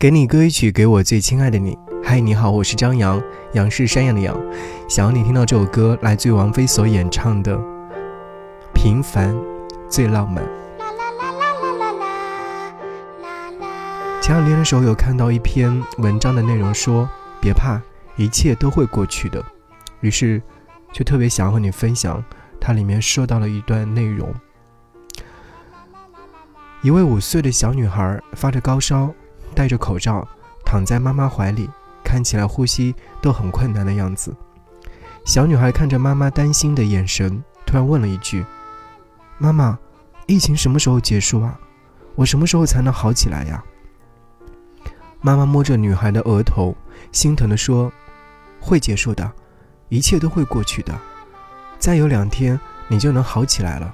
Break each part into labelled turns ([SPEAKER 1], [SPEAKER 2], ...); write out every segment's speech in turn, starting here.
[SPEAKER 1] 给你歌一曲，给我最亲爱的你。嗨，你好，我是张扬，杨是山羊的羊。想要你听到这首歌，来自于王菲所演唱的《平凡最浪漫》。前两天的时候有看到一篇文章的内容，说别怕，一切都会过去的。于是就特别想和你分享，它里面说到了一段内容：一位五岁的小女孩发着高烧。戴着口罩，躺在妈妈怀里，看起来呼吸都很困难的样子。小女孩看着妈妈担心的眼神，突然问了一句：“妈妈，疫情什么时候结束啊？我什么时候才能好起来呀？”妈妈摸着女孩的额头，心疼地说：“会结束的，一切都会过去的。再有两天，你就能好起来了。”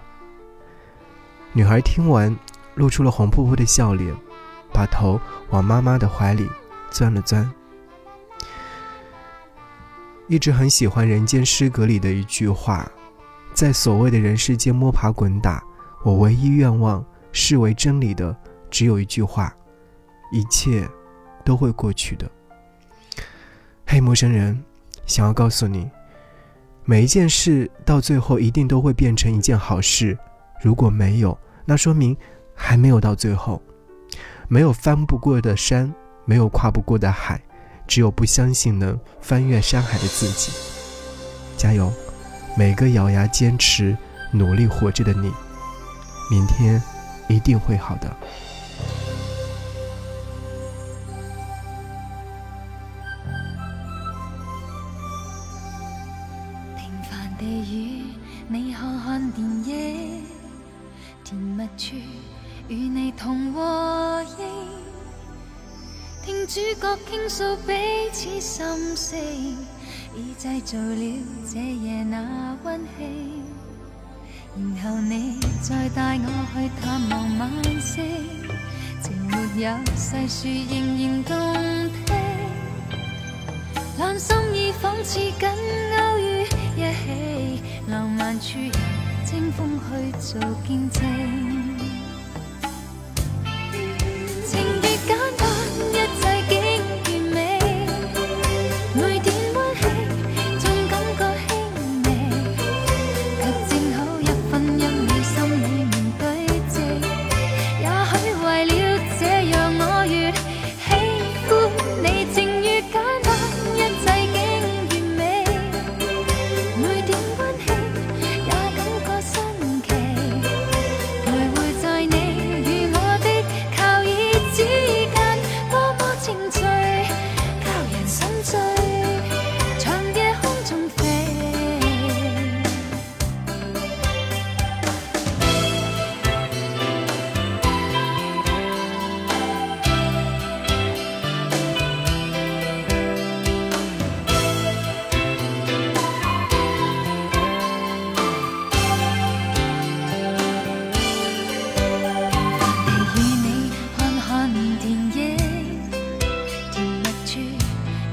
[SPEAKER 1] 女孩听完，露出了红扑扑的笑脸。把头往妈妈的怀里钻了钻。一直很喜欢《人间失格》里的一句话：“在所谓的人世间摸爬滚打，我唯一愿望视为真理的只有一句话：一切都会过去的。”嘿，陌生人，想要告诉你，每一件事到最后一定都会变成一件好事。如果没有，那说明还没有到最后。没有翻不过的山，没有跨不过的海，只有不相信能翻越山海的自己。加油，每个咬牙坚持、努力活着的你，明天一定会好的。
[SPEAKER 2] 平凡的雨，你看看电影，甜蜜处。与你同和应，听主角倾诉彼此心声，已制造了这夜那温馨。然后你再带我去探望晚星，情没有细说仍然动听。两心意仿似紧勾于一起，浪漫处由清风去做见证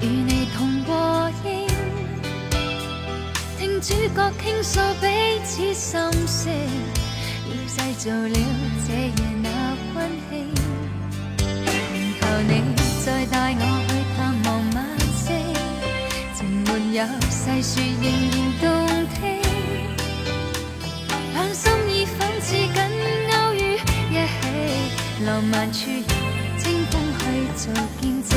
[SPEAKER 2] 与你同过夜，听。主角倾诉彼此心声，要制造了这夜那温馨。然后你再带我去探望晚星，情没有细说仍然动听。两心已仿似紧勾于一起，浪漫处由清风去做见证。